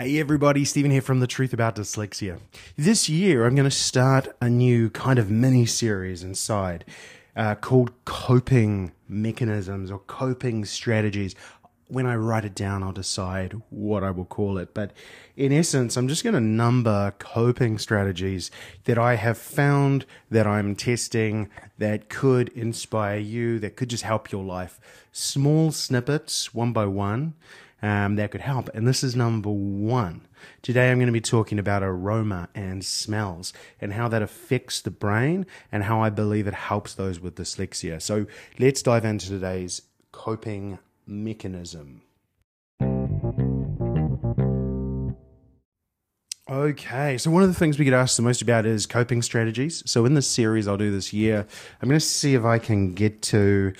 Hey everybody, Stephen here from The Truth About Dyslexia. This year I'm going to start a new kind of mini series inside uh, called Coping Mechanisms or Coping Strategies. When I write it down, I'll decide what I will call it. But in essence, I'm just going to number coping strategies that I have found that I'm testing that could inspire you, that could just help your life. Small snippets, one by one um, that could help. And this is number one. Today I'm going to be talking about aroma and smells and how that affects the brain and how I believe it helps those with dyslexia. So let's dive into today's coping mechanism. Okay, so one of the things we get asked the most about is coping strategies. So in this series I'll do this year, I'm going to see if I can get to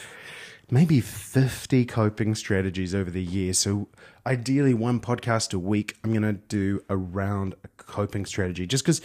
maybe 50 coping strategies over the year. So, ideally, one podcast a week, I'm going to do around a coping strategy. Just because,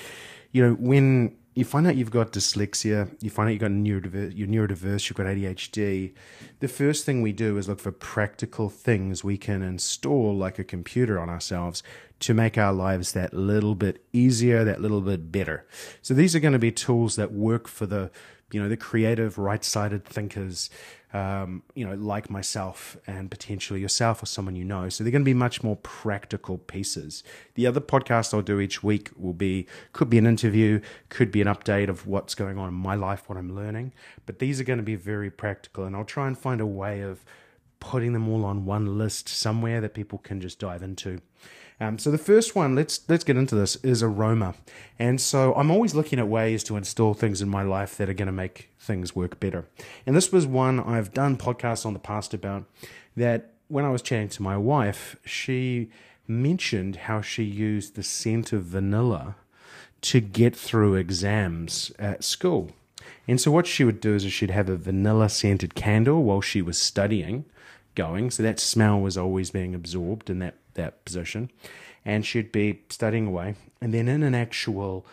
you know, when you find out you've got dyslexia, you find out you've got neurodiverse, you're neurodiverse, you've got ADHD, the first thing we do is look for practical things we can install like a computer on ourselves to make our lives that little bit easier, that little bit better. So these are going to be tools that work for the, you know, the creative, right-sided thinkers, um, you know, like myself and potentially yourself or someone you know. So they're going to be much more practical pieces. The other podcast I'll do each week will be could be an interview, could be an update of what's going on in my life, what I'm learning. But these are going to be very practical, and I'll try and find a way of putting them all on one list somewhere that people can just dive into. Um, so the first one, let's let's get into this, is aroma. And so I'm always looking at ways to install things in my life that are going to make things work better. And this was one I've done podcasts on the past about. That when I was chatting to my wife, she mentioned how she used the scent of vanilla to get through exams at school. And so what she would do is she'd have a vanilla scented candle while she was studying going. So that smell was always being absorbed in that, that position. And she'd be studying away. And then in an actual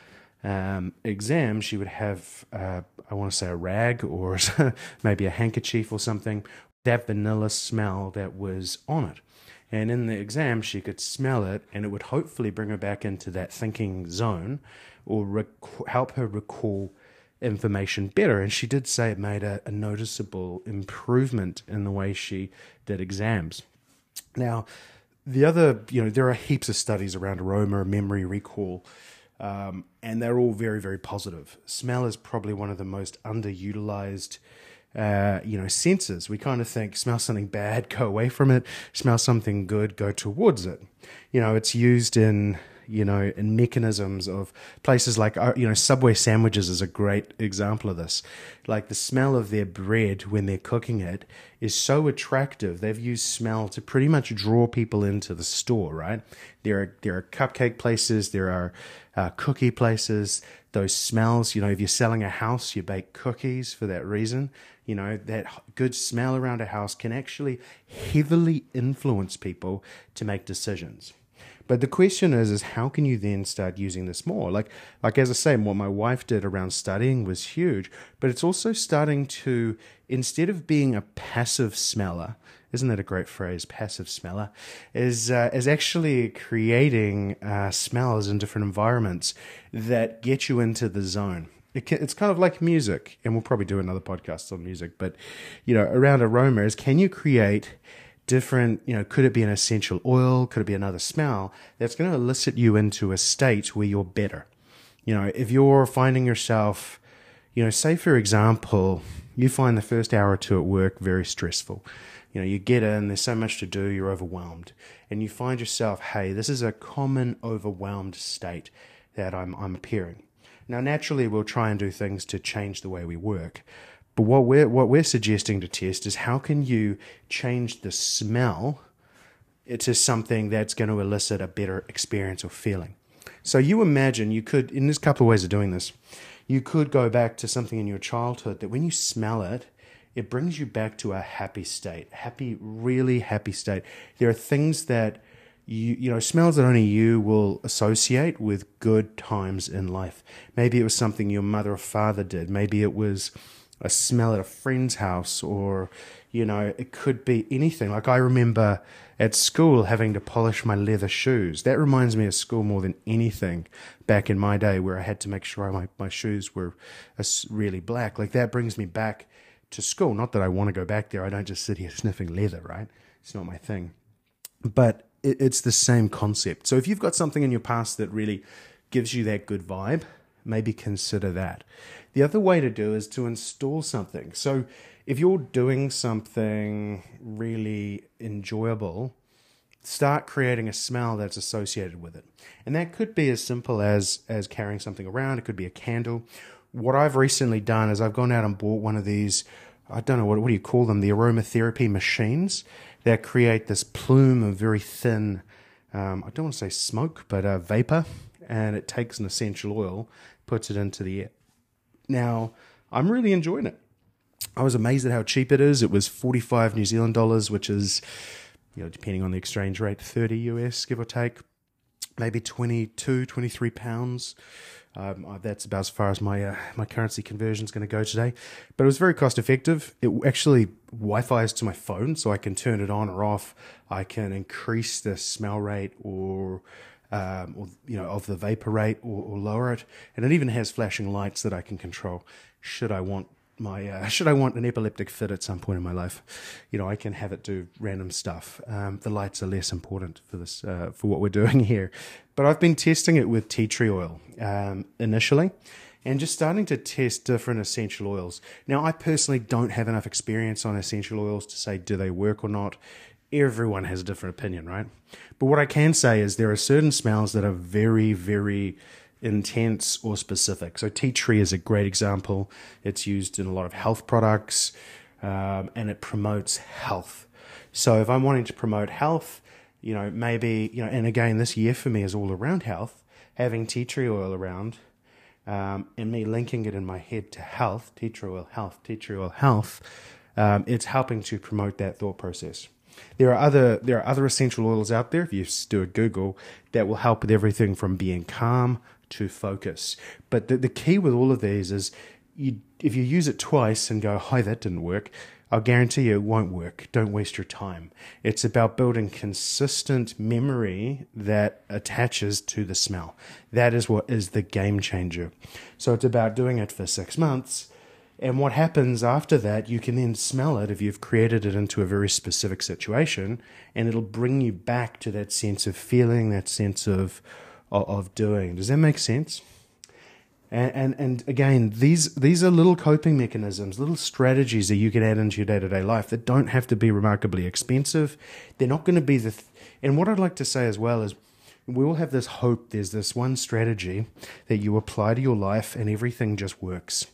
um, exam, she would have, uh, I want to say, a rag or maybe a handkerchief or something, that vanilla smell that was on it. And in the exam, she could smell it, and it would hopefully bring her back into that thinking zone or rec- help her recall information better. And she did say it made a, a noticeable improvement in the way she did exams. Now, the other, you know, there are heaps of studies around aroma, memory, recall, um, and they're all very, very positive. Smell is probably one of the most underutilized, uh, you know, senses. We kind of think smell something bad, go away from it. Smell something good, go towards it. You know, it's used in you know, and mechanisms of places like, uh, you know, Subway sandwiches is a great example of this. Like the smell of their bread when they're cooking it is so attractive. They've used smell to pretty much draw people into the store, right? There are, there are cupcake places, there are uh, cookie places. Those smells, you know, if you're selling a house, you bake cookies for that reason. You know, that good smell around a house can actually heavily influence people to make decisions. But the question is, is how can you then start using this more? Like, like as I say, what my wife did around studying was huge, but it's also starting to, instead of being a passive smeller, isn't that a great phrase? Passive smeller is uh, is actually creating uh, smells in different environments that get you into the zone. It can, it's kind of like music, and we'll probably do another podcast on music. But you know, around aroma is can you create different, you know, could it be an essential oil? Could it be another smell that's going to elicit you into a state where you're better? You know, if you're finding yourself, you know, say for example, you find the first hour or two at work very stressful. You know, you get in, there's so much to do, you're overwhelmed. And you find yourself, hey, this is a common overwhelmed state that I'm, I'm appearing. Now, naturally, we'll try and do things to change the way we work. But what we're what we're suggesting to test is how can you change the smell to something that's going to elicit a better experience or feeling. So you imagine you could, in this couple of ways of doing this, you could go back to something in your childhood that when you smell it, it brings you back to a happy state, happy, really happy state. There are things that you, you know, smells that only you will associate with good times in life. Maybe it was something your mother or father did. Maybe it was a smell at a friend's house or You know, it could be anything. Like I remember at school having to polish my leather shoes. That reminds me of school more than anything back in my day where I had to make sure my, my shoes were really black. Like that brings me back to school. Not that I want to go back there. I don't just sit here sniffing leather, right? It's not my thing. But it, it's the same concept. So if you've got something in your past that really gives you that good vibe, maybe consider that. The other way to do is to install something. So if you're doing something really enjoyable, start creating a smell that's associated with it. And that could be as simple as as carrying something around, it could be a candle. What I've recently done is I've gone out and bought one of these I don't know what what do you call them, the aromatherapy machines that create this plume of very thin um, I don't want to say smoke, but uh, vapor, and it takes an essential oil, puts it into the air. Now, I'm really enjoying it. I was amazed at how cheap it is. It was 45 New Zealand dollars, which is, you know, depending on the exchange rate, 30 US, give or take, maybe 22, 23 pounds. Um, uh, that's about as far as my uh, my currency conversion is going to go today. But it was very cost effective. It actually Wi-Fi is to my phone, so I can turn it on or off. I can increase the smell rate or um, or you know of the vapor rate or, or, lower it, and it even has flashing lights that I can control should I want my uh, should I want an epileptic fit at some point in my life, you know I can have it do random stuff. Um, the lights are less important for this uh, for what we're doing here, but I've been testing it with tea tree oil um, initially. And just starting to test different essential oils. Now, I personally don't have enough experience on essential oils to say do they work or not everyone has a different opinion, right? But what I can say is there are certain smells that are very, very intense or specific. So tea tree is a great example. It's used in a lot of health products um, and it promotes health. So if I'm wanting to promote health, you know, maybe, you know, and again, this year for me is all around health, having tea tree oil around um, and me linking it in my head to health, tea tree oil health, tea tree oil health, um, it's helping to promote that thought process. There are other there are other essential oils out there. If you do a Google, that will help with everything from being calm to focus. But the, the key with all of these is you if you use it twice and go, "Hi, that didn't work," I'll guarantee you it won't work. Don't waste your time. It's about building consistent memory that attaches to the smell. That is what is the game changer. So it's about doing it for six months and what happens after that, you can then smell it if you've created it into a very specific situation, and it'll bring you back to that sense of feeling, that sense of of, of doing. Does that make sense? And, and and again, these these are little coping mechanisms, little strategies that you can add into your day to day life that don't have to be remarkably expensive. They're not going to be the. Th- and what I'd like to say as well is, we all have this hope. There's this one strategy that you apply to your life, and everything just works.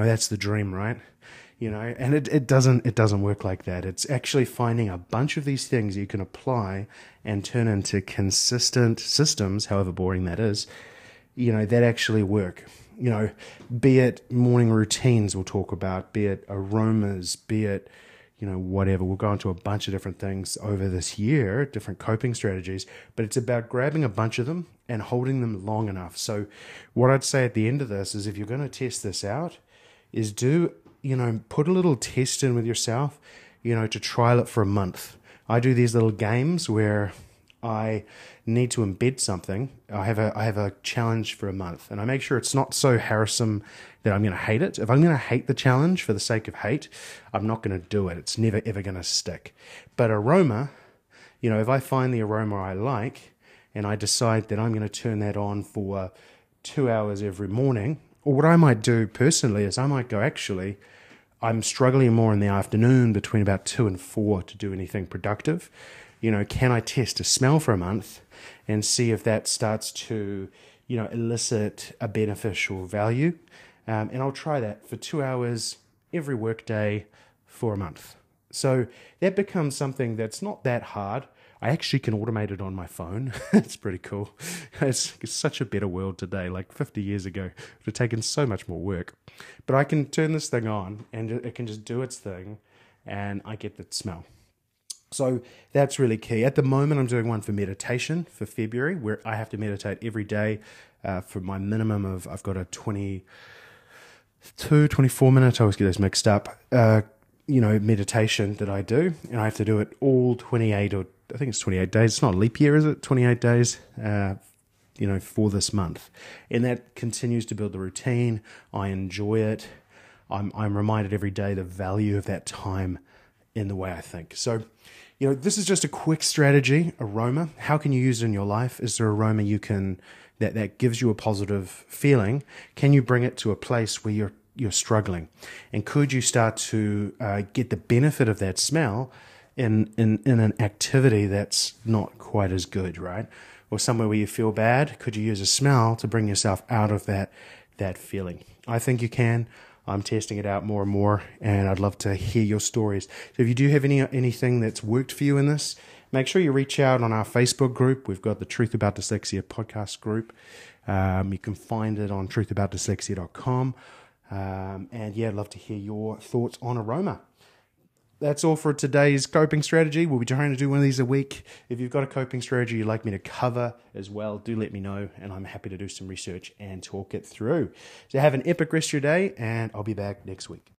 Know, that's the dream, right? You know, and it, it doesn't it doesn't work like that. It's actually finding a bunch of these things you can apply and turn into consistent systems, however boring that is, you know, that actually work. You know, be it morning routines we'll talk about, be it aromas, be it you know, whatever. We'll go into a bunch of different things over this year, different coping strategies, but it's about grabbing a bunch of them and holding them long enough. So, what I'd say at the end of this is if you're going to test this out, is do, you know, put a little test in with yourself, you know, to trial it for a month. I do these little games where I need to embed something. I have a I have a challenge for a month, and I make sure it's not so Harrison that I'm going to hate it. If I'm going to hate the challenge for the sake of hate, I'm not going to do it. It's never ever going to stick. But aroma, you know, if I find the aroma I like, and I decide that I'm going to turn that on for two hours every morning, what I might do personally is I might go, actually, I'm struggling more in the afternoon between about two and four to do anything productive. You know, can I test a smell for a month and see if that starts to, you know, elicit a beneficial value? Um, and I'll try that for two hours every workday for a month. So that becomes something that's not that hard. I actually can automate it on my phone. it's pretty cool. It's, it's, such a better world today. Like 50 years ago, it would have taken so much more work. But I can turn this thing on and it can just do its thing and I get the smell. So that's really key. At the moment, I'm doing one for meditation for February where I have to meditate every day uh, for my minimum of, I've got a 22, 24 minute, I always get those mixed up. Uh, you know, meditation that I do, and I have to do it all 28 or I think it's 28 days. It's not a leap year, is it? 28 days, uh, you know, for this month. And that continues to build the routine. I enjoy it. I'm, I'm reminded every day the value of that time in the way I think. So, you know, this is just a quick strategy, aroma. How can you use it in your life? Is there aroma you can that that gives you a positive feeling? Can you bring it to a place where you're you're struggling, and could you start to uh, get the benefit of that smell in in in an activity that's not quite as good, right? Or somewhere where you feel bad, could you use a smell to bring yourself out of that that feeling? I think you can. I'm testing it out more and more, and I'd love to hear your stories. So if you do have any anything that's worked for you in this, make sure you reach out on our Facebook group. We've got the Truth About Dyslexia podcast group. Um, you can find it on truthaboutdyslexia.com. Um, and yeah, I'd love to hear your thoughts on aroma. That's all for today's coping strategy. We'll be trying to do one of these a week. If you've got a coping strategy you'd like me to cover as well, do let me know, and I'm happy to do some research and talk it through. So have an epic rest of your day, and I'll be back next week.